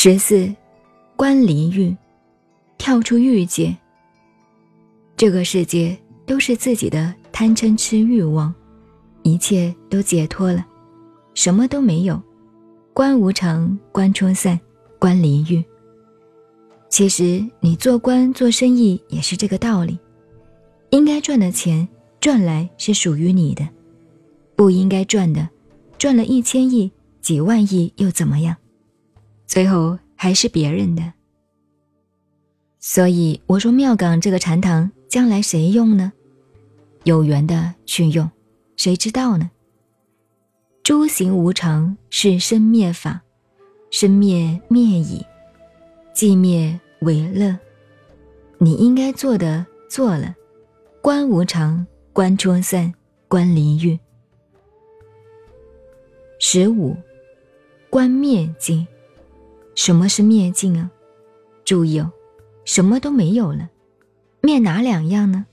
十四，观离欲，跳出欲界。这个世界都是自己的贪嗔痴欲望，一切都解脱了，什么都没有。观无常，观出散，观离欲。其实你做官做生意也是这个道理，应该赚的钱赚来是属于你的，不应该赚的，赚了一千亿、几万亿又怎么样？最后还是别人的。所以我说妙港这个禅堂将来谁用呢？有缘的去用，谁知道呢？诸行无常是生灭法，生灭灭已。寂灭为乐，你应该做的做了，观无常，观出散，观离欲。十五，观灭尽。什么是灭尽啊？注意哦，什么都没有了，灭哪两样呢？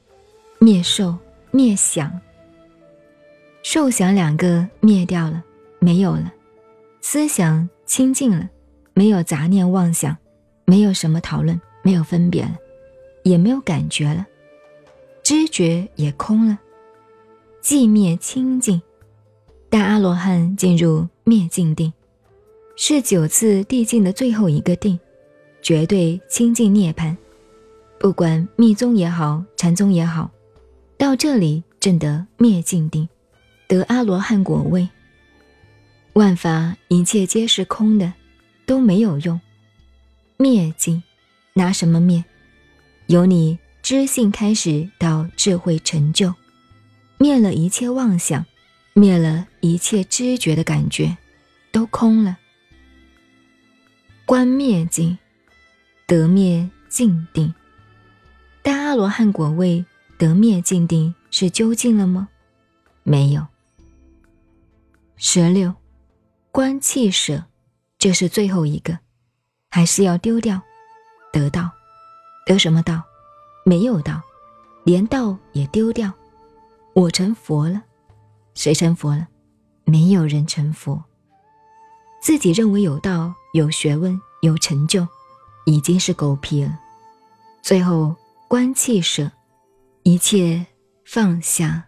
灭受，灭想。受想两个灭掉了，没有了，思想清净了，没有杂念妄想。没有什么讨论，没有分别了，也没有感觉了，知觉也空了，寂灭清净，大阿罗汉进入灭尽定，是九次地境的最后一个定，绝对清净涅槃。不管密宗也好，禅宗也好，到这里证得灭尽定，得阿罗汉果位。万法一切皆是空的，都没有用。灭尽，拿什么灭？由你知性开始到智慧成就，灭了一切妄想，灭了一切知觉的感觉，都空了。观灭尽，得灭尽定。但阿罗汉果位得灭尽定是究竟了吗？没有。十六，观气舍，这是最后一个。还是要丢掉，得道，得什么道？没有道，连道也丢掉。我成佛了，谁成佛了？没有人成佛。自己认为有道、有学问、有成就，已经是狗屁了。最后观气舍，一切放下。